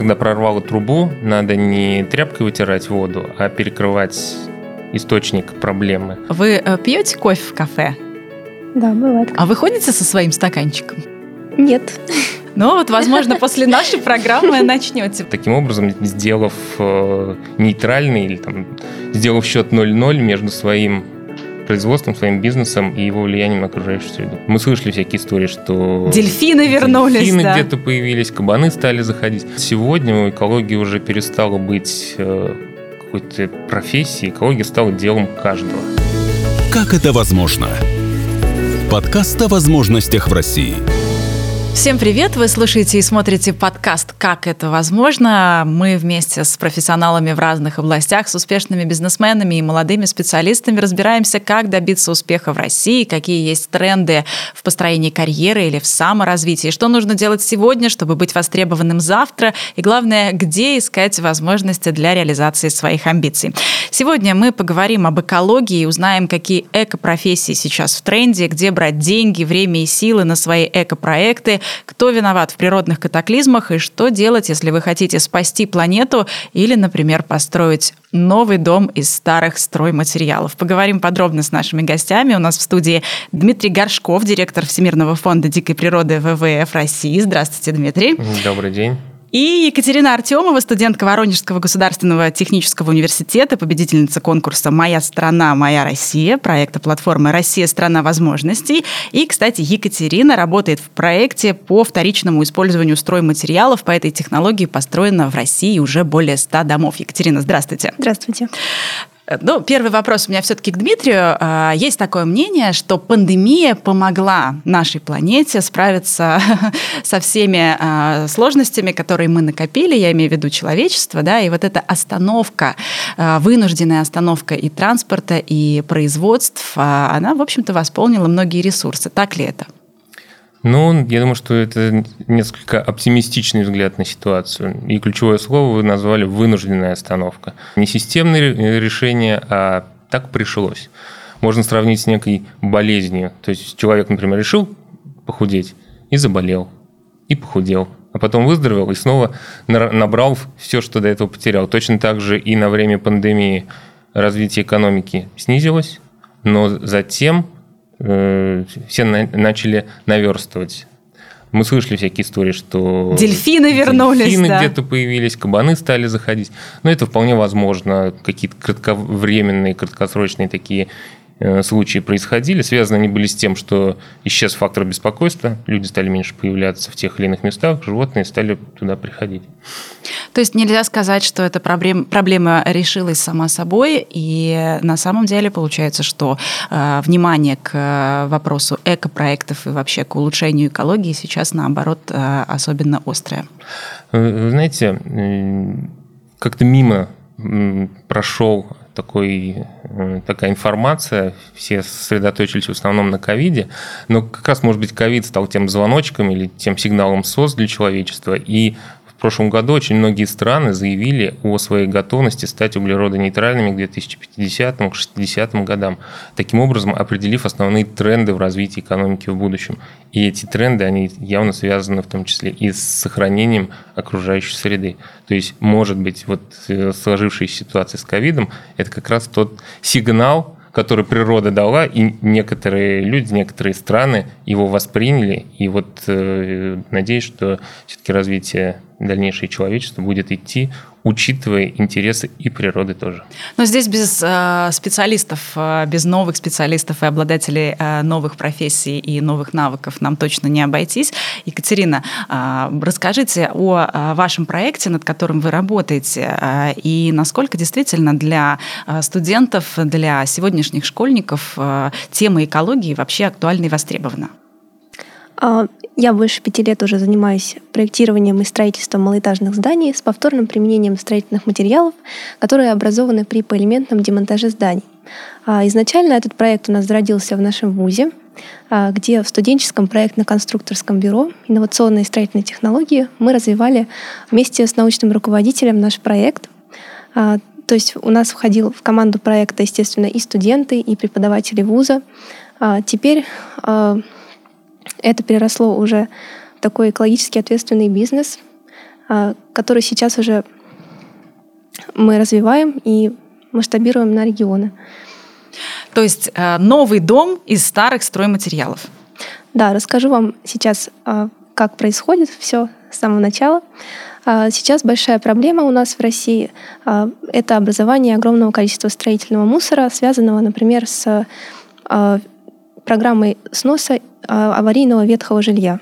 когда прорвало трубу, надо не тряпкой вытирать воду, а перекрывать источник проблемы. Вы э, пьете кофе в кафе? Да, бывает. А вы ходите со своим стаканчиком? Нет. Ну вот, возможно, после нашей программы начнете. Таким образом, сделав э, нейтральный или там, сделав счет 0-0 между своим производством, своим бизнесом и его влиянием на окружающую среду. Мы слышали всякие истории, что... Дельфины вернулись, Дельфины да. где-то появились, кабаны стали заходить. Сегодня экология уже перестала быть э, какой-то профессией, экология стала делом каждого. Как это возможно? Подкаст о возможностях в России. Всем привет! Вы слушаете и смотрите подкаст «Как это возможно?». Мы вместе с профессионалами в разных областях, с успешными бизнесменами и молодыми специалистами разбираемся, как добиться успеха в России, какие есть тренды в построении карьеры или в саморазвитии, что нужно делать сегодня, чтобы быть востребованным завтра, и главное, где искать возможности для реализации своих амбиций. Сегодня мы поговорим об экологии и узнаем, какие экопрофессии сейчас в тренде, где брать деньги, время и силы на свои экопроекты, кто виноват в природных катаклизмах и что делать, если вы хотите спасти планету или, например, построить новый дом из старых стройматериалов. Поговорим подробно с нашими гостями. У нас в студии Дмитрий Горшков, директор Всемирного фонда дикой природы ВВФ России. Здравствуйте, Дмитрий. Добрый день. И Екатерина Артемова, студентка Воронежского государственного технического университета, победительница конкурса «Моя страна, моя Россия», проекта платформы «Россия – страна возможностей». И, кстати, Екатерина работает в проекте по вторичному использованию стройматериалов. По этой технологии построено в России уже более 100 домов. Екатерина, здравствуйте. Здравствуйте. Ну, первый вопрос у меня все-таки к Дмитрию. А, есть такое мнение, что пандемия помогла нашей планете справиться со всеми а, сложностями, которые мы накопили, я имею в виду человечество, да, и вот эта остановка, а, вынужденная остановка и транспорта, и производств, она, в общем-то, восполнила многие ресурсы. Так ли это? Ну, я думаю, что это несколько оптимистичный взгляд на ситуацию. И ключевое слово вы назвали «вынужденная остановка». Не системное решение, а так пришлось. Можно сравнить с некой болезнью. То есть человек, например, решил похудеть и заболел, и похудел. А потом выздоровел и снова набрал все, что до этого потерял. Точно так же и на время пандемии развитие экономики снизилось, но затем Э, все начали наверстывать. Мы слышали всякие истории, что... Дельфины вернулись, Дельфины да. где-то появились, кабаны стали заходить. Но это вполне возможно. Какие-то кратковременные, краткосрочные такие случаи происходили. Связаны они были с тем, что исчез фактор беспокойства, люди стали меньше появляться в тех или иных местах, животные стали туда приходить. То есть нельзя сказать, что эта проблема, проблема решилась сама собой, и на самом деле получается, что э, внимание к вопросу экопроектов и вообще к улучшению экологии сейчас, наоборот, э, особенно острое. Вы знаете, как-то мимо прошел такой, э, такая информация, все сосредоточились в основном на ковиде, но как раз, может быть, ковид стал тем звоночком или тем сигналом СОС для человечества, и в прошлом году очень многие страны заявили о своей готовности стать углеродонейтральными к 2050-60 годам, таким образом определив основные тренды в развитии экономики в будущем. И эти тренды, они явно связаны в том числе и с сохранением окружающей среды. То есть, может быть, вот э, сложившаяся ситуация с ковидом – это как раз тот сигнал, который природа дала, и некоторые люди, некоторые страны его восприняли. И вот э, надеюсь, что все-таки развитие дальнейшее человечество будет идти, учитывая интересы и природы тоже. Но здесь без э, специалистов, э, без новых специалистов и обладателей э, новых профессий и новых навыков нам точно не обойтись. Екатерина, э, расскажите о э, вашем проекте, над которым вы работаете, э, и насколько действительно для э, студентов, для сегодняшних школьников э, тема экологии вообще актуальна и востребована. А, я больше пяти лет уже занимаюсь проектированием и строительством малоэтажных зданий с повторным применением строительных материалов, которые образованы при поэлементном демонтаже зданий. А, изначально этот проект у нас зародился в нашем ВУЗе, а, где в студенческом проектно-конструкторском бюро инновационные строительные технологии мы развивали вместе с научным руководителем наш проект. То есть у нас входил в команду проекта, естественно, и студенты, и преподаватели вуза. Теперь это переросло уже в такой экологически ответственный бизнес. который сейчас уже мы развиваем и масштабируем на регионы. То есть э, новый дом из старых стройматериалов. Да, расскажу вам сейчас, э, как происходит все с самого начала. Э, сейчас большая проблема у нас в России – это образование огромного количества строительного мусора, связанного, например, с программой сноса аварийного ветхого жилья.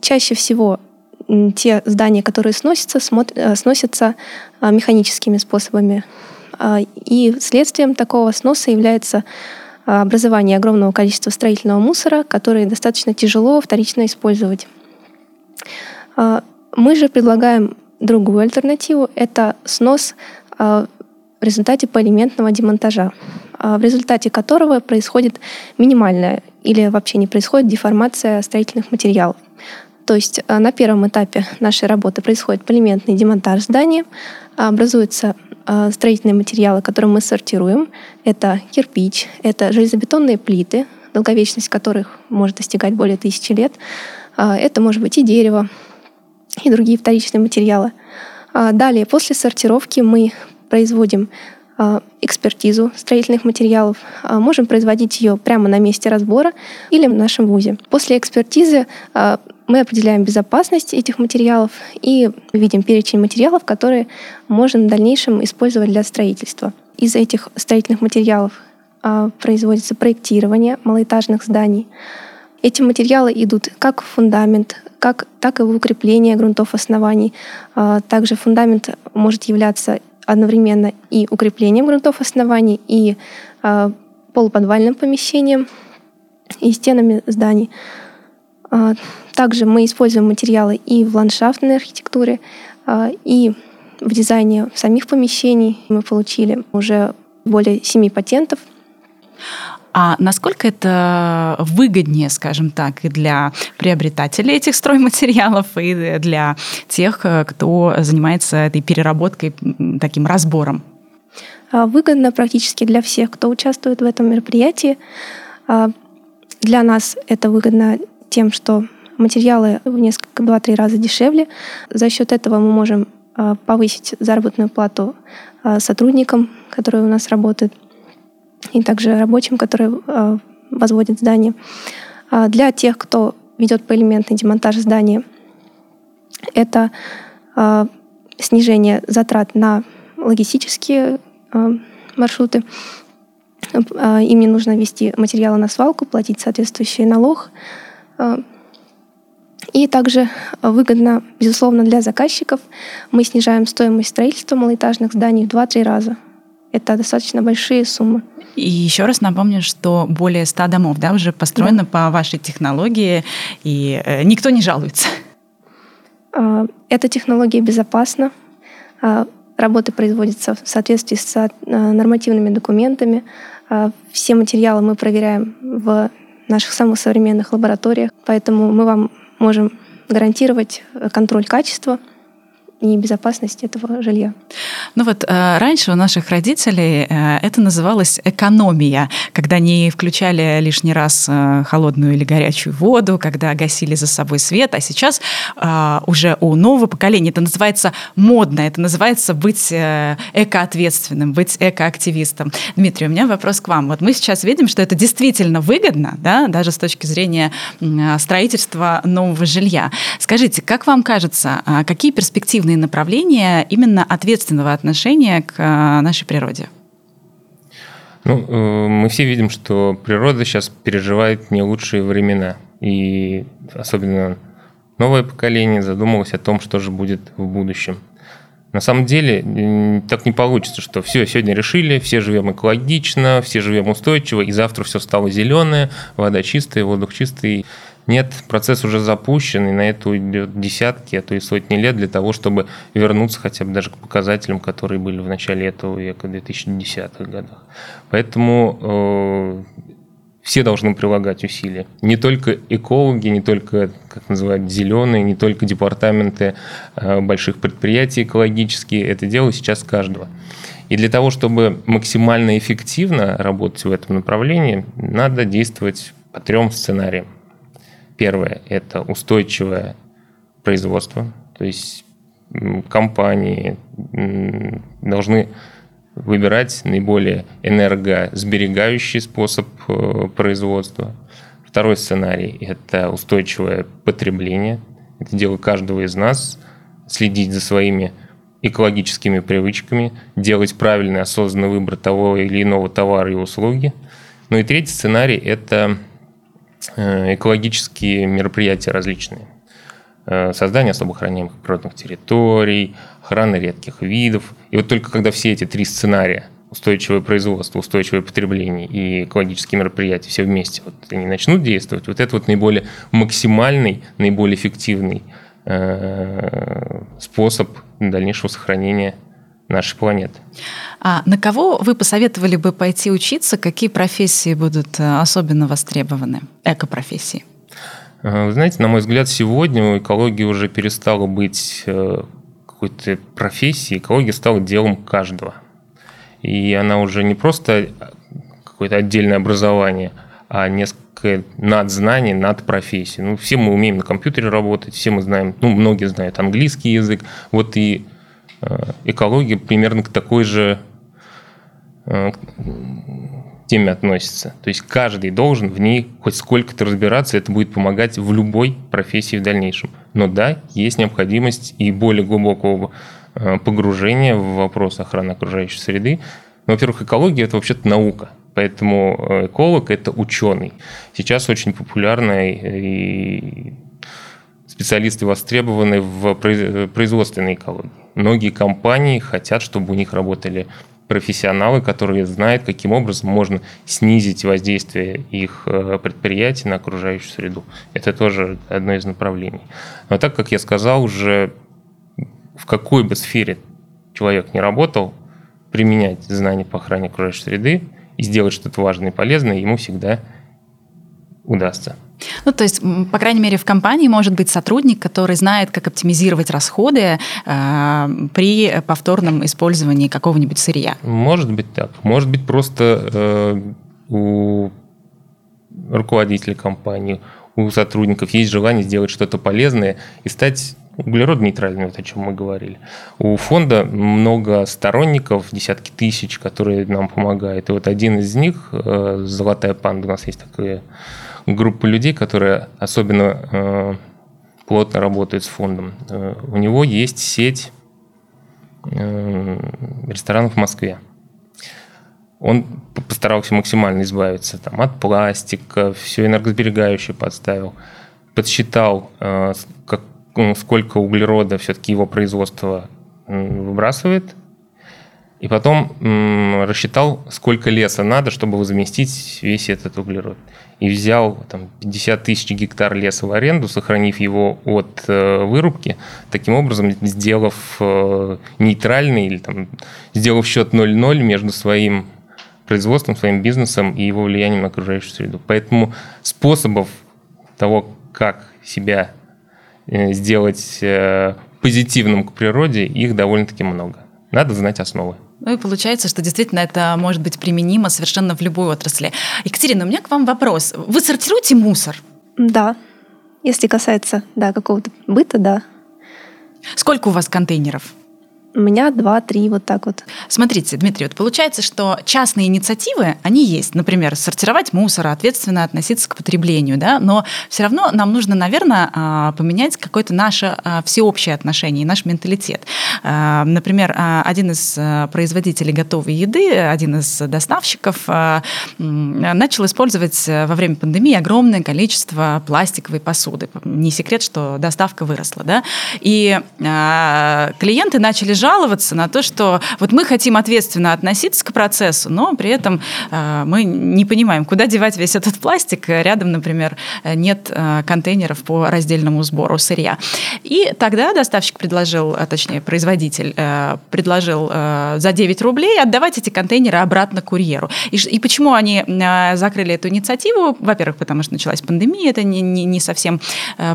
Чаще всего те здания, которые сносятся, сносятся механическими способами а, и следствием такого сноса является а, образование огромного количества строительного мусора, который достаточно тяжело вторично использовать. А, мы же предлагаем другую альтернативу – это снос в результате поэлементного демонтажа, в результате которого происходит минимальная или вообще не происходит деформация строительных материалов. То есть на первом этапе нашей работы происходит полиментный демонтаж здания, а, строительные материалы, которые мы сортируем. Это кирпич, это железобетонные плиты, долговечность которых может достигать более тысячи лет. А, это может быть и дерево, и другие вторичные материалы. А, далее, после сортировки мы производим экспертизу строительных материалов. Можем производить ее прямо на месте разбора или в нашем ВУЗе. После экспертизы мы определяем безопасность этих материалов и видим перечень материалов, которые можно в дальнейшем использовать для строительства. Из этих строительных материалов а, производится проектирование малоэтажных зданий. Эти материалы идут как в фундамент, как, так и в укрепление грунтов оснований. А, также фундамент может являться одновременно и укреплением грунтов оснований, и а, полуподвальным помещением, и стенами зданий. А, также мы используем материалы и в ландшафтной архитектуре, а, и в дизайне самих помещений. Мы получили уже более семи патентов. А насколько это выгоднее, скажем так, и для приобретателей этих стройматериалов, и для тех, кто занимается этой переработкой, таким разбором? А, выгодно практически для всех, кто участвует в этом мероприятии. Для нас это выгодно тем, что материалы в несколько, два-три раза дешевле. За счет этого мы можем а, повысить заработную плату а, сотрудникам, которые у нас работают, и также рабочим, которые а, возводят здание. Для тех, кто ведет поэлементный демонтаж здания, это снижение затрат на логистические маршруты. Им не нужно вести материалы на свалку, платить соответствующий налог. И также выгодно, безусловно, для заказчиков. Мы снижаем стоимость строительства малоэтажных зданий в 2-3 раза. Это достаточно большие суммы. И еще раз напомню, что более 100 домов да, уже построено да. по вашей технологии, и э, никто не жалуется. А, эта технология безопасна. А, работы производятся в соответствии с а, нормативными документами. Все материалы мы проверяем в наших самых современных лабораториях, поэтому мы вам можем гарантировать контроль качества и безопасность этого жилья. Ну вот э, раньше у наших родителей э, это называлось экономия, когда не включали лишний раз э, холодную или горячую воду, когда гасили за собой свет, а сейчас уже у нового поколения это называется модно, это называется быть экоответственным, быть экоактивистом. Дмитрий, у меня вопрос к вам. Вот мы сейчас видим, что это действительно выгодно, да, даже с точки зрения строительства нового жилья. Скажите, как вам кажется, какие перспективные разные направления именно ответственного отношения к э, нашей природе? Ну, э, мы все видим, что природа сейчас переживает не лучшие времена. И особенно новое поколение задумалось о том, что же будет в будущем. На самом деле так не получится, что все, сегодня решили, все живем экологично, все живем устойчиво, и завтра все стало зеленое, вода чистая, воздух чистый. Нет, процесс уже запущен, и на это уйдет десятки, а то и сотни лет для того, чтобы вернуться хотя бы даже к показателям, которые были в начале этого века, в 2010-х годах. Поэтому э, все должны прилагать усилия. Не только экологи, не только, как называют, зеленые, не только департаменты э, больших предприятий экологические. Это дело сейчас каждого. И для того, чтобы максимально эффективно работать в этом направлении, надо действовать по трем сценариям. Первое – это устойчивое производства. То есть компании должны выбирать наиболее энергосберегающий способ э, производства. Второй сценарий – это устойчивое потребление. Это дело каждого из нас – следить за своими экологическими привычками, делать правильный осознанный выбор того или иного товара и услуги. Ну и третий сценарий – это экологические мероприятия различные. Э, создание особо охраняемых природных территорий, охраны редких видов. И вот только когда все эти три сценария устойчивое производство, устойчивое потребление и экологические мероприятия все вместе вот они начнут действовать, вот это вот наиболее максимальный, наиболее эффективный э, способ дальнейшего сохранения нашей планеты. А на кого вы посоветовали бы пойти учиться? Какие профессии будут э, особенно востребованы? Экопрофессии? Э, вы знаете, на мой взгляд, сегодня экология уже перестала быть э, какой-то профессией, экология стала делом каждого. И она уже не просто какое-то отдельное образование, а несколько надзнание над профессией. Ну, все мы умеем на компьютере работать, все мы знаем, ну, многие знают английский язык. Вот и экология примерно к такой же теме относится. То есть каждый должен в ней хоть сколько-то разбираться, это будет помогать в любой профессии в дальнейшем. Но да, есть необходимость и более глубокого э, погружения в вопрос охраны окружающей среды. Во-первых, экология – это вообще-то наука. Поэтому э, эколог – это ученый. Сейчас очень популярный и специалисты востребованы в производственной экологии. Многие компании хотят, чтобы у них работали профессионалы, которые знают, каким образом можно снизить воздействие их э, предприятий на окружающую среду. Это тоже одно из направлений. Но так как я сказал, уже в какой бы сфере человек не работал, применять знания по охране окружающей среды и сделать что-то важное и полезное ему всегда удастся. Ну, то есть, по крайней мере, в компании может быть сотрудник, который знает, как оптимизировать расходы э, при повторном использовании какого-нибудь сырья. Может быть так. Может быть просто э, у руководителя компании, у сотрудников есть желание сделать что-то полезное и стать углеродно-нейтральными, вот о чем мы говорили. У фонда много сторонников, десятки тысяч, которые нам помогают. И вот один из них, э, «Золотая панда», у нас есть такая группа людей, которые особенно э, плотно работают с фондом. Э, у него есть сеть ресторанов в Москве. Он постарался максимально избавиться там, от пластика, все энергосберегающее подставил, подсчитал, как, ну, сколько углерода все-таки его производство выбрасывает, и потом м, рассчитал, сколько леса надо, чтобы возместить весь этот углерод. И взял там, 50 тысяч гектар леса в аренду, сохранив его от э, вырубки, таким образом сделав э, нейтральный или там, сделав счет 0-0 между своим производством, своим бизнесом и его влиянием на окружающую среду. Поэтому способов того, как себя Э, сделать э, позитивным к природе, их довольно-таки много. Надо знать основы. Ну и получается, что действительно это может быть применимо совершенно в любой отрасли. Екатерина, у меня к вам вопрос. Вы сортируете мусор? Да. Если касается да, какого-то быта, да. Сколько у вас контейнеров? У меня два-три, вот так вот. Смотрите, Дмитрий, вот получается, что частные инициативы, они есть. Например, сортировать мусор, ответственно относиться к потреблению, да, но все равно нам нужно, наверное, а, поменять какое-то наше а, всеобщее отношение, наш менталитет. А, например, один из производителей готовой еды, один из доставщиков начал использовать во время пандемии огромное количество пластиковой посуды. Не секрет, что доставка выросла, да, и клиенты начали жаловаться на то, что вот мы хотим ответственно относиться к процессу, но при этом э, мы не понимаем, куда девать весь этот пластик. Рядом, например, нет э, контейнеров по раздельному сбору сырья. И тогда доставщик предложил, а точнее производитель э, предложил за 9 рублей отдавать эти контейнеры обратно курьеру. И, почему они закрыли эту инициативу? Во-первых, потому что началась пандемия, это не, не, не совсем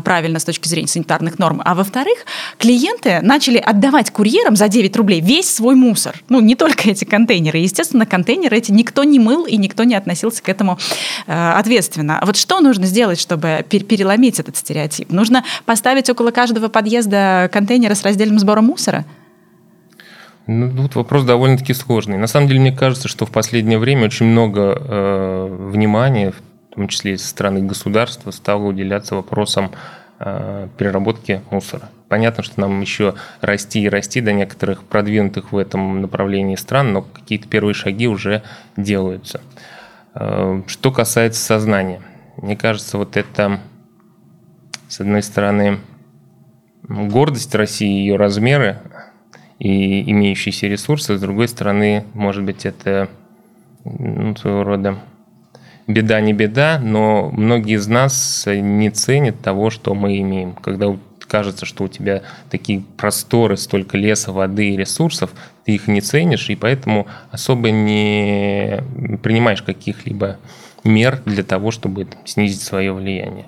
правильно с точки зрения санитарных норм. А во-вторых, клиенты начали отдавать курьерам за 9 рублей весь свой мусор. Ну, не только эти контейнеры. Естественно, контейнеры эти никто не мыл и никто не относился к этому э, ответственно. Вот что нужно сделать, чтобы переломить этот стереотип? Нужно поставить около каждого подъезда контейнеры с раздельным сбором мусора? Ну, тут вопрос довольно-таки сложный. На самом деле, мне кажется, что в последнее время очень много э, внимания, в том числе и со стороны государства, стало уделяться вопросам переработки мусора. Понятно, что нам еще расти и расти до некоторых продвинутых в этом направлении стран, но какие-то первые шаги уже делаются. Э, что касается сознания, мне кажется, вот это, с одной стороны, гордость России, ее размеры, и имеющиеся ресурсы, с другой стороны, может быть, это ну, своего рода беда не беда, но многие из нас не ценят того, что мы имеем. Когда кажется, что у тебя такие просторы, столько леса, воды и ресурсов, ты их не ценишь, и поэтому особо не принимаешь каких-либо мер для того, чтобы снизить свое влияние.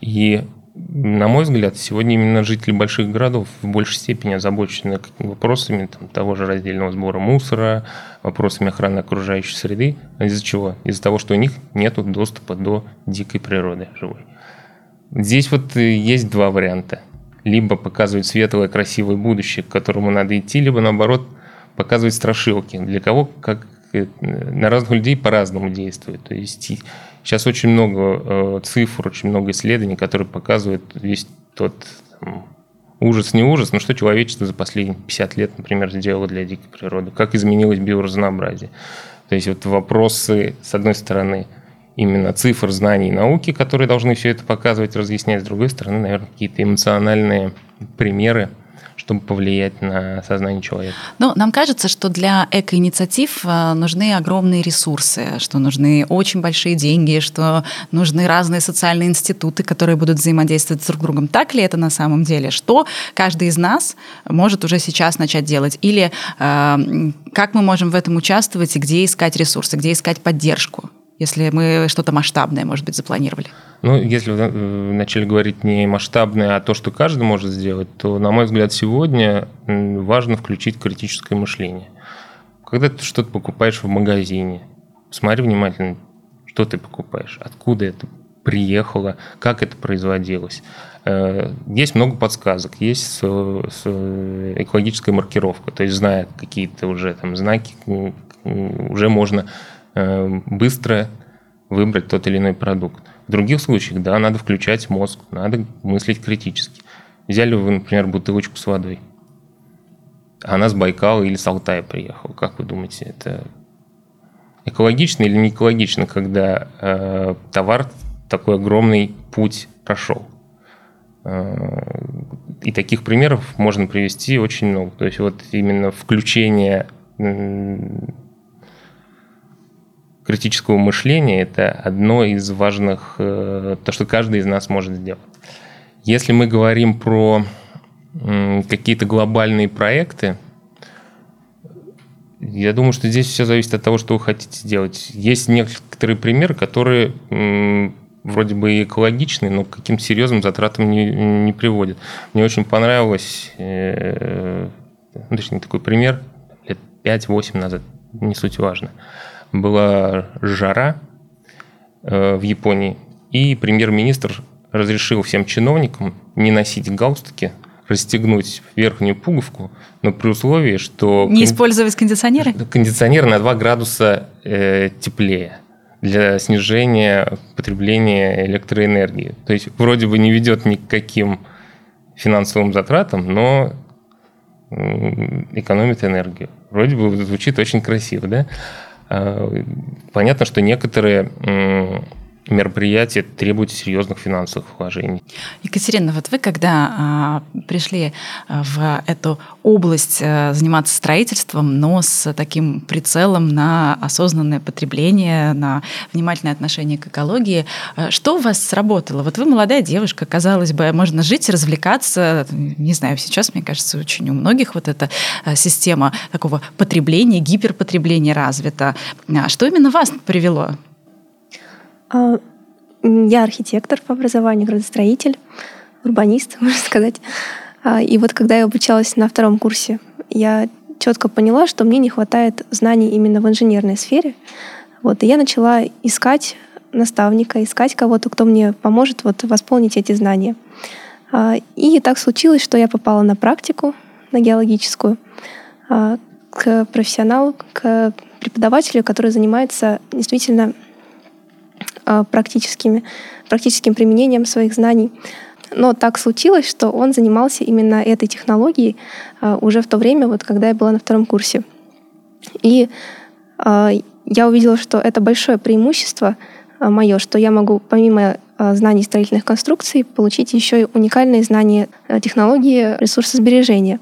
И на мой взгляд, сегодня именно жители больших городов в большей степени озабочены вопросами там, того же раздельного сбора мусора, вопросами охраны окружающей среды. Из-за чего? Из-за того, что у них нет доступа до дикой природы живой. Здесь вот есть два варианта. Либо показывать светлое, красивое будущее, к которому надо идти, либо наоборот показывать страшилки. Для кого, как э, на разных людей по-разному действует. То есть Сейчас очень много э, цифр, очень много исследований, которые показывают весь тот там, ужас, не ужас, но что человечество за последние 50 лет, например, сделало для дикой природы, как изменилось биоразнообразие. То есть вот вопросы, с одной стороны, именно цифр, знаний, науки, которые должны все это показывать, разъяснять, с другой стороны, наверное, какие-то эмоциональные примеры, чтобы повлиять на сознание человека? Ну, нам кажется, что для экоинициатив э, нужны огромные ресурсы, что нужны очень большие деньги, что нужны разные социальные институты, которые будут взаимодействовать друг с другом. Так ли это на самом деле? Что каждый из нас может уже сейчас начать делать? Или э, как мы можем в этом участвовать и где искать ресурсы, где искать поддержку? Если мы что-то масштабное, может быть, запланировали? Ну, если вы начали говорить не масштабное, а то, что каждый может сделать, то, на мой взгляд, сегодня важно включить критическое мышление. Когда ты что-то покупаешь в магазине, смотри внимательно, что ты покупаешь, откуда это приехало, как это производилось. Э, есть много подсказок, есть экологическая маркировка, то есть зная какие-то уже там знаки, уже можно Э, быстро выбрать тот или иной продукт. В других случаях, да, надо включать мозг, надо мыслить критически. Взяли вы, например, бутылочку с водой. Она с Байкала или с Алтая приехала. Как вы думаете, это экологично или не экологично, когда э, товар такой огромный путь прошел? Э, и таких примеров можно привести очень много. То есть вот именно включение критического мышления – это одно из важных, э, то, что каждый из нас может сделать. Если мы говорим про какие-то глобальные проекты, я думаю, что здесь все зависит от того, что вы хотите сделать. Есть некоторые примеры, которые вроде бы экологичные, но к каким-то серьезным затратам не, не приводят. Мне очень понравилось, э, точнее, такой пример лет 5-8 назад, не суть важно была жара э, в Японии, и премьер-министр разрешил всем чиновникам не носить галстуки, расстегнуть верхнюю пуговку, но при условии, что... Не использовать кондиционеры? Кондиционер на 2 градуса э, теплее для снижения потребления электроэнергии. То есть вроде бы не ведет ни к каким финансовым затратам, но экономит энергию. Вроде бы звучит очень красиво, да? Э, понятно, что некоторые мероприятия требуют серьезных финансовых вложений. Екатерина, вот вы когда а, пришли а, в эту область а, заниматься строительством, но с таким прицелом на осознанное потребление, на внимательное отношение к экологии, а, что у вас сработало? Вот вы молодая девушка, казалось бы, можно жить, развлекаться, не знаю, сейчас, мне кажется, очень у многих вот эта а, система такого потребления, гиперпотребления развита. А что именно вас привело я архитектор по образованию, градостроитель, урбанист, можно сказать. А, и вот когда я обучалась на втором курсе, я четко поняла, что мне не хватает знаний именно в инженерной сфере. Вот, и я начала искать наставника, искать кого-то, кто мне поможет вот восполнить эти знания. А, и так случилось, что я попала на практику, на геологическую, а, к профессионалу, к преподавателю, который занимается действительно а, практическими, практическим применением своих знаний. Но так случилось, что он занимался именно этой технологией уже в то время, вот, когда я была на втором курсе. И я увидела, что это большое преимущество мое, что я могу помимо Э, знаний строительных конструкций, получить еще и уникальные знания э, технологии ресурсосбережения.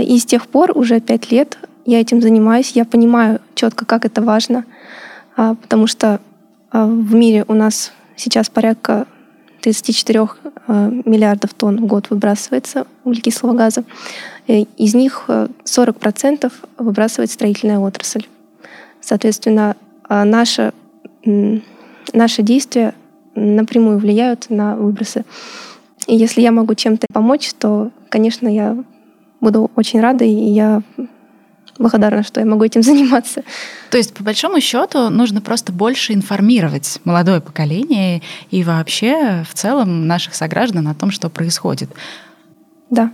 И с тех пор, уже пять лет, я этим занимаюсь, я понимаю четко, как это важно, потому что в мире у нас сейчас порядка 34 миллиардов тонн в год выбрасывается углекислого газа. Из них 40% выбрасывает строительная отрасль. Соответственно, наше, наше действие напрямую влияют на выбросы. И если я могу чем-то помочь, то, конечно, я буду очень рада, и я благодарна, что я могу этим заниматься. То есть, по большому счету, нужно просто больше информировать молодое поколение и вообще в целом наших сограждан о том, что происходит. Да.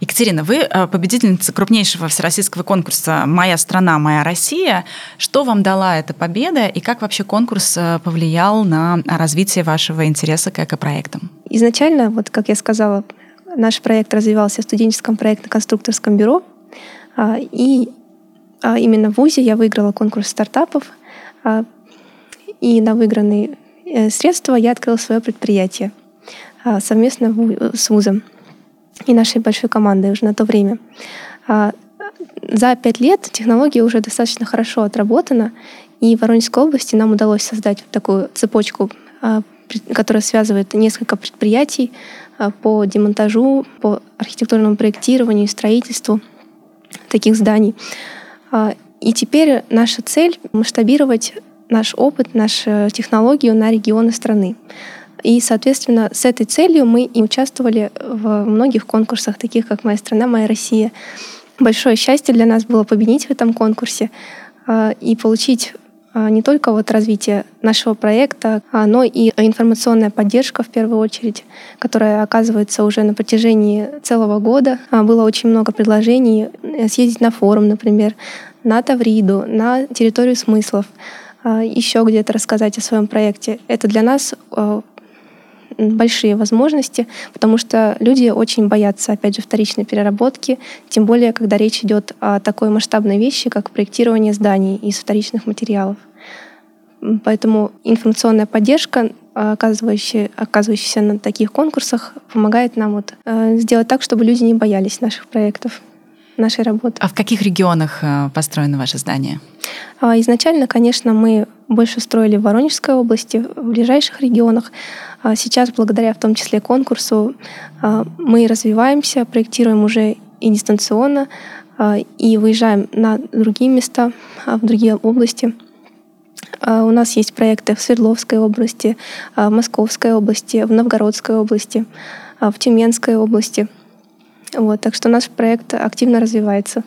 Екатерина, вы э, победительница крупнейшего всероссийского конкурса «Моя страна, моя Россия». Что вам дала эта победа и как вообще конкурс э, повлиял на развитие вашего интереса к экопроектам? Изначально, вот как я сказала, наш проект развивался в студенческом проектно-конструкторском бюро. А, и а, именно в ВУЗе я выиграла конкурс стартапов. А, и на выигранные э, средства я открыла свое предприятие совместно с ВУЗом и нашей большой командой уже на то время. За пять лет технология уже достаточно хорошо отработана, и в Воронежской области нам удалось создать вот такую цепочку, которая связывает несколько предприятий по демонтажу, по архитектурному проектированию и строительству таких зданий. И теперь наша цель — масштабировать наш опыт, нашу технологию на регионы страны. И, соответственно, с этой целью мы и участвовали в многих конкурсах, таких как «Моя страна, моя Россия». Большое счастье для нас было победить в этом конкурсе а, и получить а, не только вот развитие нашего проекта, а, но и информационная поддержка в первую очередь, которая оказывается уже на протяжении целого года. Было очень много предложений э, съездить на форум, например, на Тавриду, на территорию смыслов, еще где-то рассказать о своем проекте. Это для нас большие возможности, потому что люди очень боятся, опять же, вторичной переработки, тем более, когда речь идет о такой масштабной вещи, как проектирование зданий из вторичных материалов. Поэтому информационная поддержка, оказывающая, оказывающаяся на таких конкурсах, помогает нам вот, э, сделать так, чтобы люди не боялись наших проектов нашей работы. А в каких регионах э, построено ваше здание? А, изначально, конечно, мы больше строили в Воронежской области, в ближайших регионах. А сейчас, благодаря в том числе конкурсу, а, мы развиваемся, проектируем уже и дистанционно, и выезжаем на другие места, в другие области. У нас есть проекты в Свердловской области, в Московской области, в Новгородской области, в Тюменской области – вот, так что наш проект активно развивается.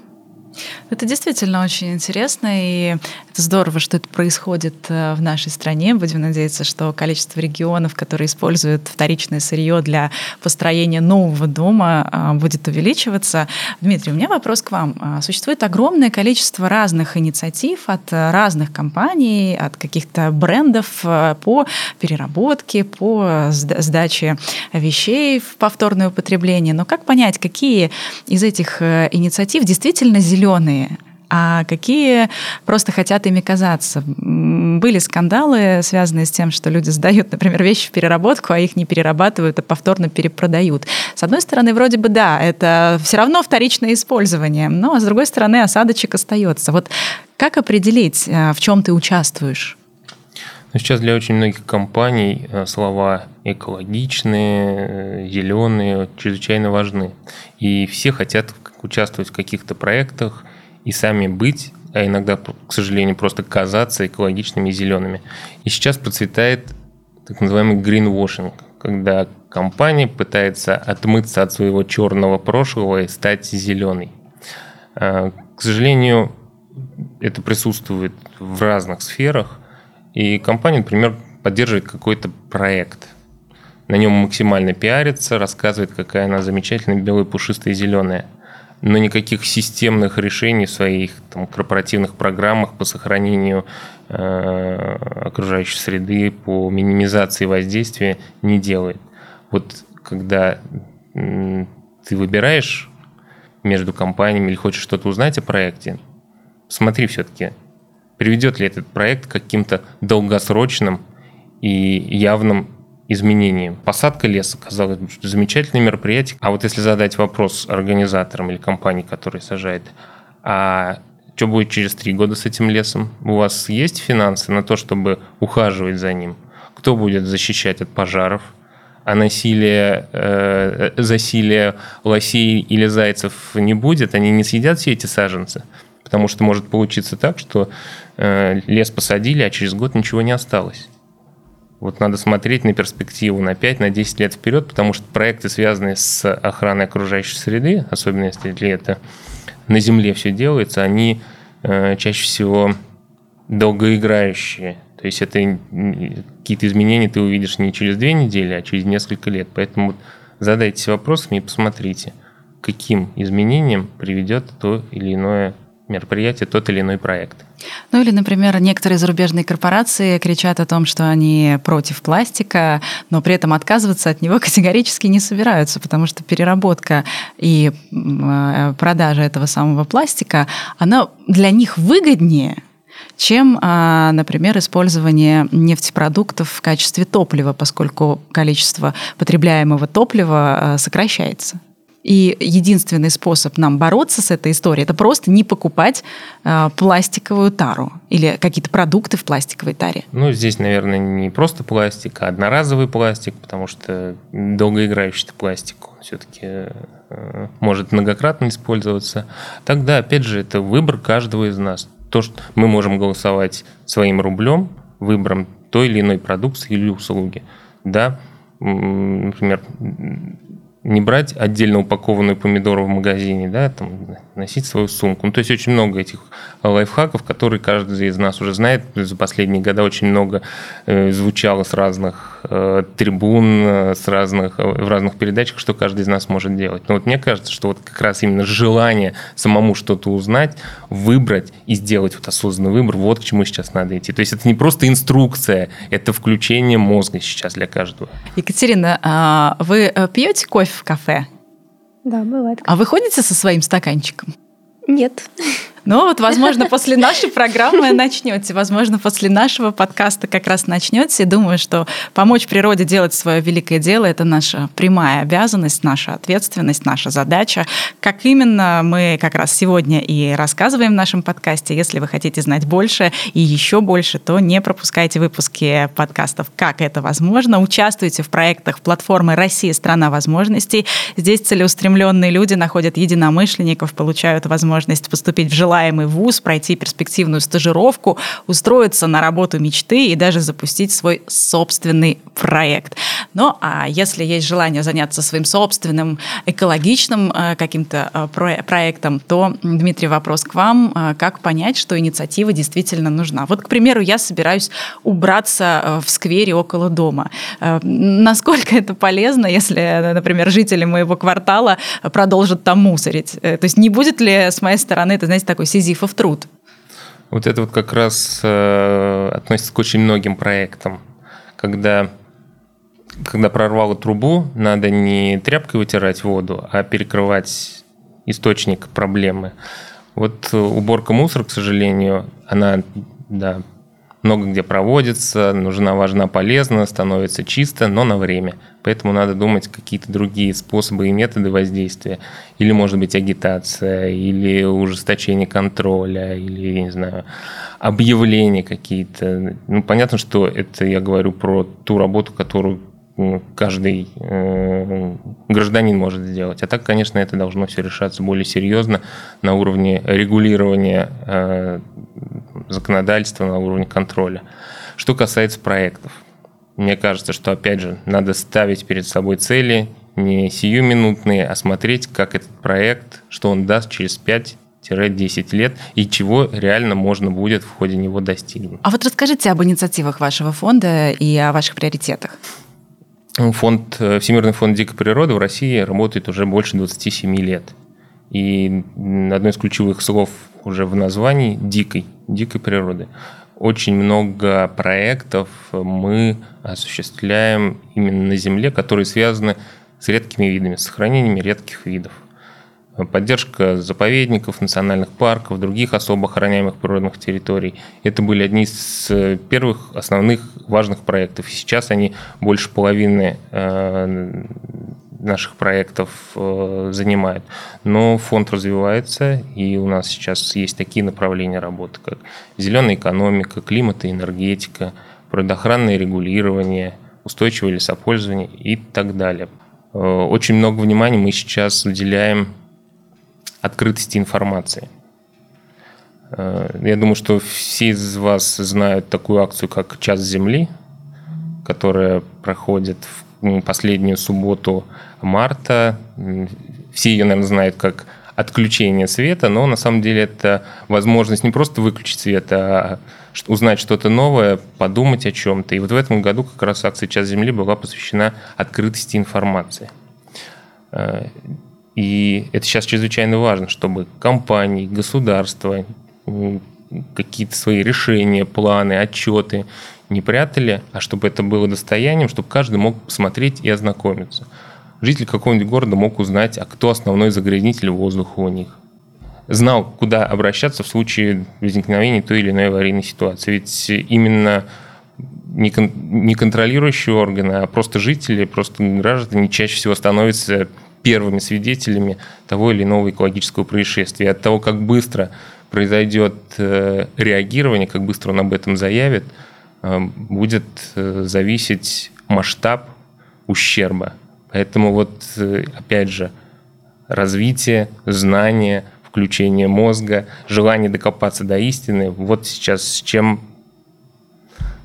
Это действительно очень интересно, и это здорово, что это происходит э, в нашей стране. Будем надеяться, что количество регионов, которые используют вторичное сырье для построения нового дома, э, будет увеличиваться. Дмитрий, у меня вопрос к вам. А, существует огромное количество разных инициатив от разных компаний, от каких-то брендов э, по переработке, по сдаче вещей в повторное употребление. Но как понять, какие из этих инициатив действительно зеленые, а какие просто хотят ими казаться. Были скандалы, связанные с тем, что люди сдают, например, вещи в переработку, а их не перерабатывают, а повторно перепродают. С одной стороны, вроде бы да, это все равно вторичное использование, но с другой стороны, осадочек остается. Вот как определить, э, в чем ты участвуешь? Ну, сейчас для очень многих компаний э, слова экологичные, э, зеленые чрезвычайно важны. И все хотят участвовать в каких-то проектах и сами быть, а иногда, к сожалению, просто казаться экологичными и зелеными. И сейчас процветает так называемый greenwashing, когда компания пытается отмыться от своего черного прошлого и стать зеленой. К сожалению, это присутствует в разных сферах, и компания, например, поддерживает какой-то проект. На нем максимально пиарится, рассказывает, какая она замечательная, белая, пушистая зеленая. Но никаких системных решений в своих там, корпоративных программах по сохранению э, окружающей среды, по минимизации воздействия не делает. Вот когда э, ты выбираешь между компаниями или хочешь что-то узнать о проекте, смотри все-таки, приведет ли этот проект к каким-то долгосрочным и явным изменениям. Посадка леса, казалось бы, замечательное мероприятие. А вот если задать вопрос организаторам или компании, которые сажают, а что будет через три года с этим лесом? У вас есть финансы на то, чтобы ухаживать за ним? Кто будет защищать от пожаров? А насилие, э, засилие лосей или зайцев не будет? Они не съедят все эти саженцы? Потому что может получиться так, что э, лес посадили, а через год ничего не осталось. Вот надо смотреть на перспективу на 5, на 10 лет вперед, потому что проекты, связанные с охраной окружающей среды, особенно если это на Земле все делается, они э, чаще всего долгоиграющие. То есть это какие-то изменения ты увидишь не через две недели, а через несколько лет. Поэтому задайтесь вопросами и посмотрите, каким изменениям приведет то или иное мероприятие, тот или иной проект. Ну или, например, некоторые зарубежные корпорации кричат о том, что они против пластика, но при этом отказываться от него категорически не собираются, потому что переработка и э, продажа этого самого пластика, она для них выгоднее, чем, а, например, использование нефтепродуктов в качестве топлива, поскольку количество потребляемого топлива а, сокращается. И единственный способ нам бороться с этой историей это просто не покупать э, пластиковую тару или какие-то продукты в пластиковой таре. Ну, здесь, наверное, не просто пластик, а одноразовый пластик, потому что долгоиграющий пластик все-таки э, может многократно использоваться. Тогда, опять же, это выбор каждого из нас. То, что мы можем голосовать своим рублем, выбором той или иной продукции или услуги. Да, например, не брать отдельно упакованную помидоры в магазине, да, там, носить свою сумку. Ну, то есть очень много этих лайфхаков, которые каждый из нас уже знает. За последние годы очень много э, звучало с разных э, трибун, э, с разных, э, в разных передачах, что каждый из нас может делать. Но вот мне кажется, что вот как раз именно желание самому что-то узнать, выбрать и сделать вот осознанный выбор, вот к чему сейчас надо идти. То есть это не просто инструкция, это включение мозга сейчас для каждого. Екатерина, а вы э, пьете кофе в кафе? Да, бывает. А вы ходите со своим стаканчиком? Нет. Ну вот, возможно, после нашей программы начнете, возможно, после нашего подкаста как раз начнете. И думаю, что помочь природе делать свое великое дело – это наша прямая обязанность, наша ответственность, наша задача. Как именно мы как раз сегодня и рассказываем в нашем подкасте. Если вы хотите знать больше и еще больше, то не пропускайте выпуски подкастов «Как это возможно». Участвуйте в проектах платформы «Россия – страна возможностей». Здесь целеустремленные люди находят единомышленников, получают возможность поступить в желание желаемый вуз, пройти перспективную стажировку, устроиться на работу мечты и даже запустить свой собственный проект. Ну, а если есть желание заняться своим собственным экологичным э, каким-то э, проектом, то, Дмитрий, вопрос к вам. Э, как понять, что инициатива действительно нужна? Вот, к примеру, я собираюсь убраться в сквере около дома. Насколько это полезно, если, например, жители моего квартала продолжат там мусорить? То есть не будет ли с моей стороны, это, знаете, такой такой сизифов труд. Вот это вот как раз э, относится к очень многим проектам, когда когда прорвало трубу, надо не тряпкой вытирать воду, а перекрывать источник проблемы. Вот э, уборка мусора, к сожалению, она да, много где проводится, нужна, важна, полезна, становится чисто, но на время. Поэтому надо думать какие-то другие способы и методы воздействия. Или, может быть, агитация, или ужесточение контроля, или, я не знаю, объявления какие-то. Ну, понятно, что это я говорю про ту работу, которую каждый э, гражданин может сделать. А так, конечно, это должно все решаться более серьезно на уровне регулирования э, законодательства, на уровне контроля. Что касается проектов, мне кажется, что, опять же, надо ставить перед собой цели не сиюминутные, а смотреть, как этот проект, что он даст через 5, 5-10 лет и чего реально можно будет в ходе него достигнуть. А вот расскажите об инициативах вашего фонда и о ваших приоритетах. Фонд, э, Всемирный фонд дикой природы в России работает уже больше 27 лет. И одно из ключевых слов уже в названии – дикой, дикой природы. Очень много проектов мы осуществляем именно на Земле, которые связаны с редкими видами, с сохранениями редких видов поддержка заповедников, национальных парков, других особо охраняемых природных территорий. Это были одни из э, первых основных важных проектов. Сейчас они больше половины э, наших проектов э, занимают. Но фонд развивается, и у нас сейчас есть такие направления работы, как зеленая экономика, климат и энергетика, природоохранное регулирование, устойчивое лесопользование и так далее. Очень много внимания мы сейчас уделяем открытости информации. Э, я думаю, что все из вас знают такую акцию, как «Час Земли», которая проходит в последнюю субботу марта. Все ее, наверное, знают как отключение света, но на самом деле это возможность не просто выключить свет, а узнать что-то новое, подумать о чем-то. И вот в этом году как раз акция «Час Земли» была посвящена открытости информации. Э, и это сейчас чрезвычайно важно, чтобы компании, государства какие-то свои решения, планы, отчеты не прятали, а чтобы это было достоянием, чтобы каждый мог посмотреть и ознакомиться. Житель какого-нибудь города мог узнать, а кто основной загрязнитель воздуха у них. Знал, куда обращаться в случае возникновения той или иной аварийной ситуации. Ведь именно не контролирующие органы, а просто жители, просто граждане чаще всего становятся первыми свидетелями того или иного экологического происшествия. От того, как быстро произойдет э, реагирование, как быстро он об этом заявит, э, будет э, зависеть масштаб ущерба. Поэтому вот, опять же, развитие, знание, включение мозга, желание докопаться до истины, вот сейчас с чем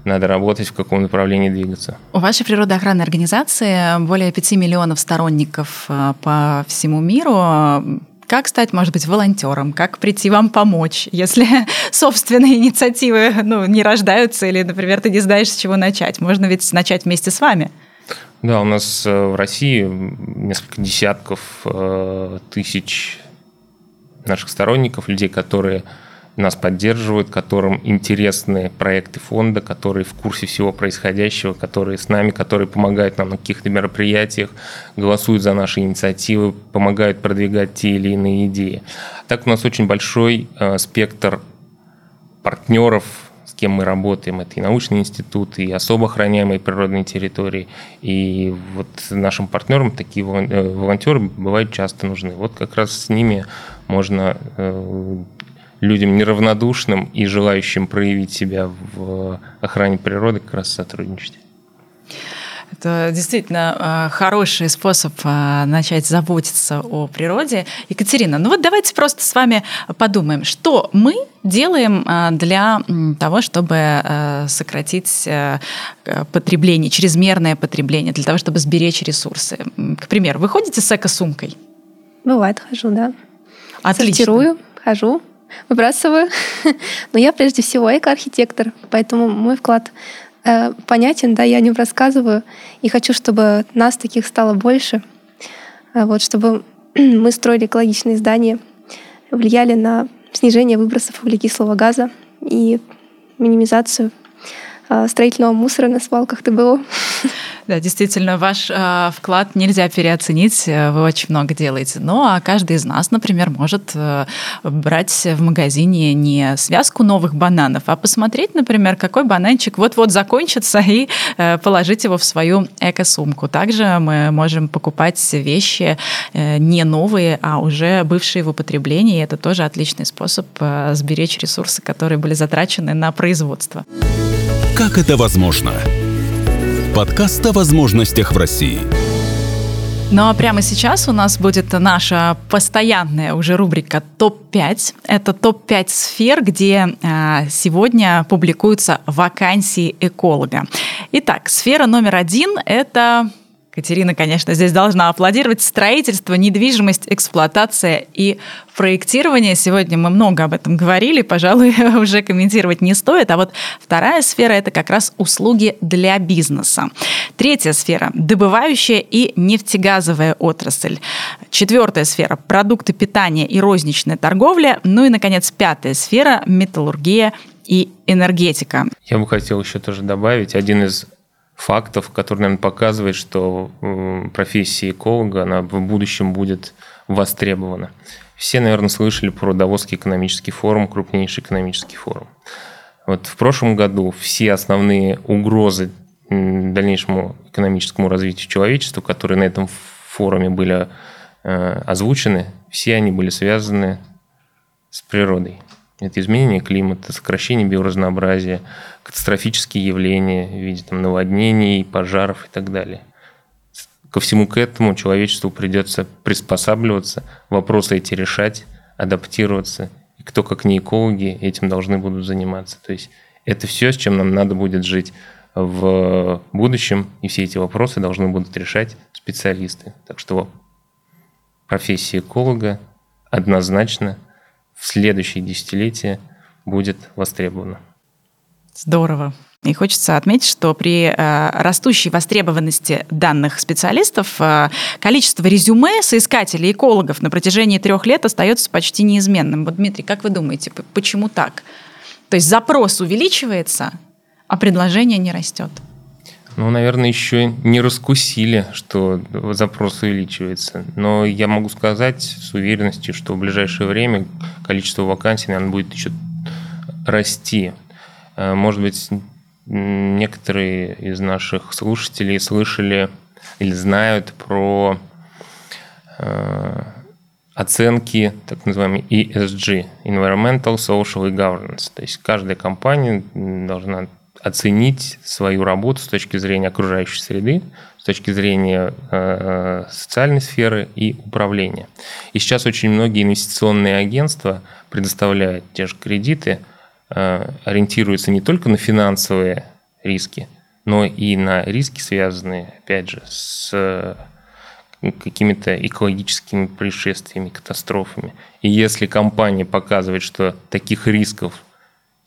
надо работать, в каком направлении двигаться. У вашей природоохранной организации более 5 миллионов сторонников по всему миру. Как стать, может быть, волонтером? Как прийти вам помочь, если собственные инициативы ну, не рождаются или, например, ты не знаешь, с чего начать? Можно ведь начать вместе с вами. Да, у нас э, в России несколько десятков э, тысяч наших сторонников, людей, которые нас поддерживают, которым интересны проекты фонда, которые в курсе всего происходящего, которые с нами, которые помогают нам на каких-то мероприятиях, голосуют за наши инициативы, помогают продвигать те или иные идеи. Так у нас очень большой э, спектр партнеров, с кем мы работаем. Это и научные институты, и особо охраняемые природные территории. И вот нашим партнерам такие э, волонтеры бывают часто нужны. Вот как раз с ними можно э, людям неравнодушным и желающим проявить себя в охране природы как раз сотрудничать. Это действительно э, хороший способ э, начать заботиться о природе. Екатерина, ну вот давайте просто с вами подумаем, что мы делаем э, для того, чтобы сократить потребление, чрезмерное потребление, для того, чтобы сберечь ресурсы. К примеру, вы ходите с эко-сумкой? Бывает, хожу, да. Отлично. Сортирую, хожу, выбрасываю. Но я прежде всего эко-архитектор, поэтому мой вклад э, понятен, да, я о нем рассказываю. И хочу, чтобы нас таких стало больше, э, вот, чтобы мы строили экологичные здания, влияли на снижение выбросов углекислого газа и минимизацию строительного мусора на свалках ТБО. Да, действительно, ваш э, вклад нельзя переоценить, э, вы очень много делаете. Ну, а каждый из нас, например, может э, брать в магазине не связку новых бананов, а посмотреть, например, какой бананчик вот-вот закончится и э, положить его в свою эко-сумку. Также мы можем покупать вещи э, не новые, а уже бывшие в употреблении. Это тоже отличный способ э, сберечь ресурсы, которые были затрачены на производство. Как это возможно? Подкаст о возможностях в России. Ну а прямо сейчас у нас будет наша постоянная уже рубрика ТОП-5. Это ТОП-5 сфер, где э, сегодня публикуются вакансии эколога. Итак, сфера номер один – это Катерина, конечно, здесь должна аплодировать. Строительство, недвижимость, эксплуатация и проектирование. Сегодня мы много об этом говорили, пожалуй, уже комментировать не стоит. А вот вторая сфера – это как раз услуги для бизнеса. Третья сфера – добывающая и нефтегазовая отрасль. Четвертая сфера – продукты питания и розничная торговля. Ну и, наконец, пятая сфера – металлургия и энергетика. Я бы хотел еще тоже добавить один из фактов, который, наверное, показывает, что профессия эколога, она в будущем будет востребована. Все, наверное, слышали про Давосский экономический форум, крупнейший экономический форум. Вот в прошлом году все основные угрозы дальнейшему экономическому развитию человечества, которые на этом форуме были э, озвучены, все они были связаны с природой. Это изменение климата, сокращение биоразнообразия, катастрофические явления в виде там, наводнений, пожаров и так далее. Ко всему к этому человечеству придется приспосабливаться, вопросы эти решать, адаптироваться. И кто, как не экологи, этим должны будут заниматься. То есть это все, с чем нам надо будет жить в будущем, и все эти вопросы должны будут решать специалисты. Так что профессия эколога однозначно в следующие десятилетия будет востребовано. Здорово. И хочется отметить, что при э, растущей востребованности данных специалистов э, количество резюме соискателей экологов на протяжении трех лет остается почти неизменным. Вот, Дмитрий, как вы думаете, почему так? То есть запрос увеличивается, а предложение не растет? Ну, наверное, еще не раскусили, что запрос увеличивается. Но я могу сказать с уверенностью, что в ближайшее время количество вакансий, наверное, будет еще расти. Э, может быть, некоторые из наших слушателей слышали или знают про э, оценки так называемые ESG, Environmental, Social и Governance. То есть каждая компания должна оценить свою работу с точки зрения окружающей среды, с точки зрения э, социальной сферы и управления. И сейчас очень многие инвестиционные агентства предоставляют те же кредиты, э, ориентируются не только на финансовые риски, но и на риски, связанные, опять же, с э, какими-то экологическими происшествиями, катастрофами. И если компания показывает, что таких рисков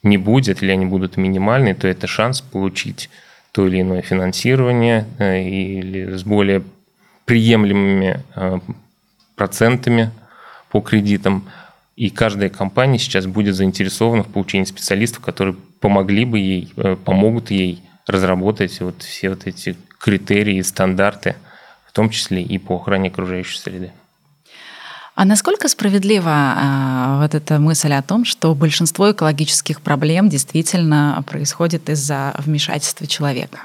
не будет или они будут минимальны, то это шанс получить то или иное финансирование э, или с более приемлемыми э, процентами по кредитам. И каждая компания сейчас будет заинтересована в получении специалистов, которые помогли бы ей, э, помогут ей разработать вот все вот эти критерии стандарты, в том числе и по охране окружающей среды. А насколько справедлива а, вот эта мысль о том, что большинство экологических проблем действительно происходит из-за вмешательства человека?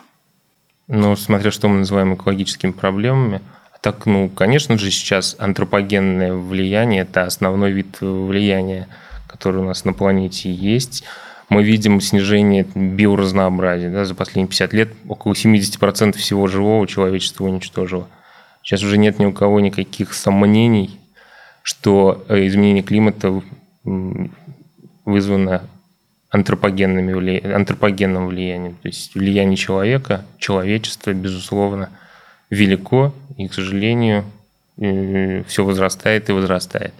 Ну, смотря что мы называем экологическими проблемами, так, ну, конечно же, сейчас антропогенное влияние – это основной вид влияния, который у нас на планете есть. Мы видим снижение биоразнообразия. Да, за последние 50 лет около 70% всего живого человечества уничтожило. Сейчас уже нет ни у кого никаких сомнений – что э, изменение климата вызвано антропогенными, антропогенным влиянием. То есть влияние человека, человечества, безусловно, велико, и, к сожалению, все возрастает и возрастает.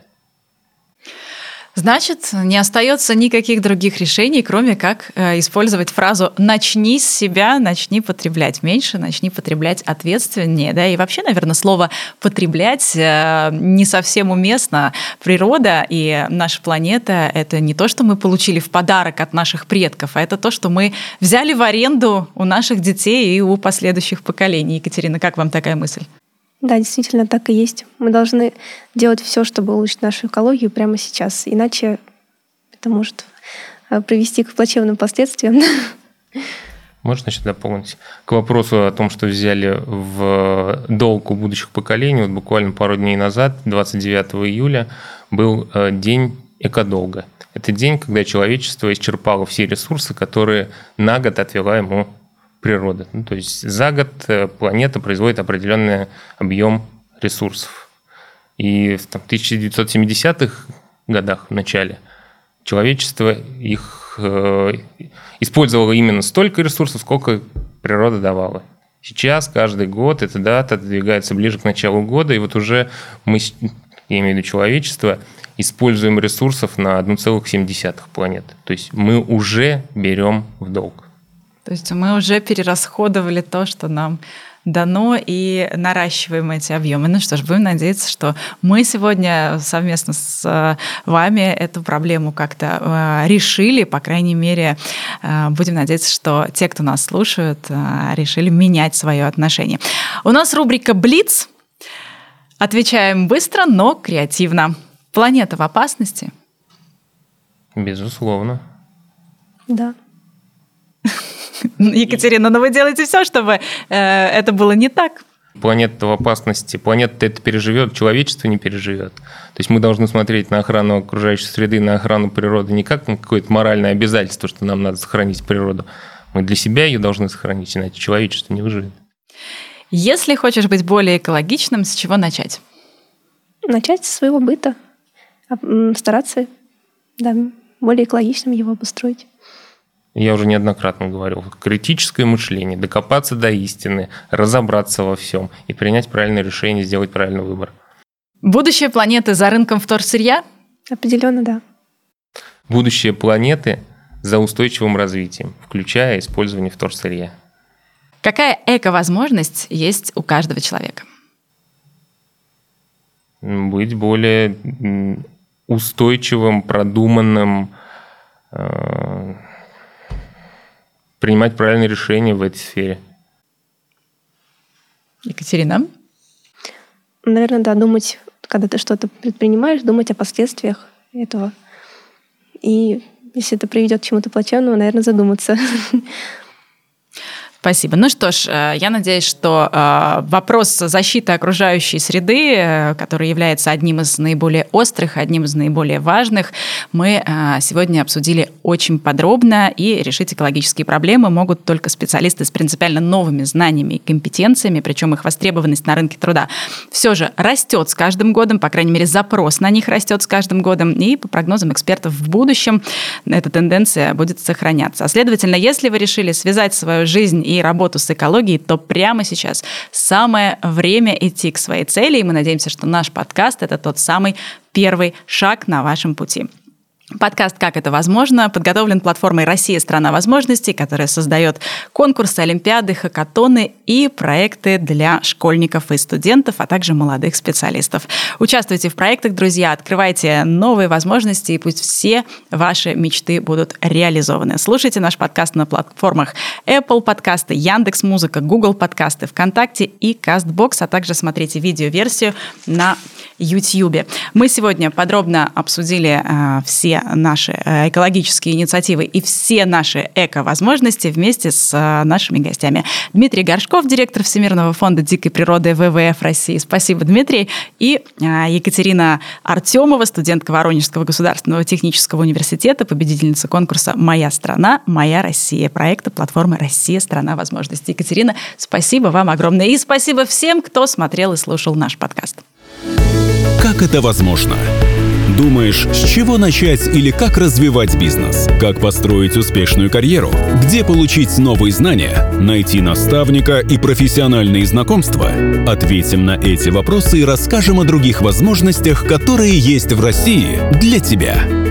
Значит, не остается никаких других решений, кроме как э, использовать фразу «начни с себя, начни потреблять меньше, начни потреблять ответственнее». Да? И вообще, наверное, слово «потреблять» э, не совсем уместно. Природа и наша планета — это не то, что мы получили в подарок от наших предков, а это то, что мы взяли в аренду у наших детей и у последующих поколений. Екатерина, как вам такая мысль? Да, действительно так и есть. Мы должны делать все, чтобы улучшить нашу экологию прямо сейчас, иначе это может э, привести к плачевным последствиям. Можно еще дополнить? К вопросу о том, что взяли в долг у будущих поколений, вот буквально пару дней назад, 29 июля, был э, день экодолга. Это день, когда человечество исчерпало все ресурсы, которые на год отвела ему природы. Ну, то есть за год э, планета производит определенный объем ресурсов. И в 1970-х годах, в начале, человечество их э, использовало именно столько ресурсов, сколько природа давала. Сейчас, каждый год эта дата двигается ближе к началу года, и вот уже мы, я имею в виду человечество, используем ресурсов на 1,7 планеты. То есть мы уже берем в долг. То есть мы уже перерасходовали то, что нам дано, и наращиваем эти объемы. Ну что ж, будем надеяться, что мы сегодня совместно с э, вами эту проблему как-то э, решили, по крайней мере, э, будем надеяться, что те, кто нас слушают, решили менять свое отношение. У нас рубрика «Блиц». Отвечаем быстро, но креативно. Планета в опасности? Безусловно. Да. Екатерина, но вы делаете все, чтобы э, это было не так. Планета в опасности. Планета это переживет, человечество не переживет. То есть мы должны смотреть на охрану окружающей среды, на охрану природы не как на какое-то моральное обязательство, что нам надо сохранить природу. Мы для себя ее должны сохранить, иначе человечество не выживет. Если хочешь быть более экологичным, с чего начать? Начать с своего быта. Стараться да, более экологичным его обустроить я уже неоднократно говорил, критическое мышление, докопаться до истины, разобраться во всем и принять правильное решение, сделать правильный выбор. Будущее планеты за рынком вторсырья? Определенно, да. Будущее планеты за устойчивым развитием, включая использование вторсырья. Какая эко-возможность есть у каждого человека? Быть более устойчивым, продуманным, э, принимать правильные решения в этой сфере. Екатерина? Наверное, да, думать, когда ты что-то предпринимаешь, думать о последствиях этого. И если это приведет к чему-то плачевному, наверное, задуматься. Спасибо. Ну что ж, э, я надеюсь, что э, вопрос защиты окружающей среды, э, который является одним из наиболее острых, одним из наиболее важных, мы сегодня обсудили очень подробно, и решить экологические проблемы могут только специалисты с принципиально новыми знаниями и компетенциями, причем их востребованность на рынке труда все же растет с каждым годом, по крайней мере, запрос на них растет с каждым годом, и по прогнозам экспертов в будущем эта тенденция будет сохраняться. А следовательно, если вы решили связать свою жизнь и работу с экологией, то прямо сейчас самое время идти к своей цели, и мы надеемся, что наш подкаст – это тот самый первый шаг на вашем пути. Подкаст «Как это возможно» подготовлен платформой «Россия – страна возможностей», которая создает конкурсы, олимпиады, хакатоны и проекты для школьников и студентов, а также молодых специалистов. Участвуйте в проектах, друзья, открывайте новые возможности, и пусть все ваши мечты будут реализованы. Слушайте наш подкаст на платформах Apple подкасты, Яндекс Музыка, Google подкасты, ВКонтакте и Castbox, а также смотрите видеоверсию на YouTube. Мы сегодня подробно обсудили э, все наши э, экологические инициативы и все наши эко-возможности вместе с э, нашими гостями. Дмитрий Горшков, директор Всемирного фонда дикой природы ВВФ России. Спасибо, Дмитрий. И э, Екатерина Артемова, студентка Воронежского государственного технического университета, победительница конкурса «Моя страна, моя Россия» проекта платформы «Россия. Страна возможностей». Екатерина, спасибо вам огромное. И спасибо всем, кто смотрел и слушал наш подкаст. Как это возможно? Думаешь, с чего начать или как развивать бизнес? Как построить успешную карьеру? Где получить новые знания? Найти наставника и профессиональные знакомства? Ответим на эти вопросы и расскажем о других возможностях, которые есть в России для тебя.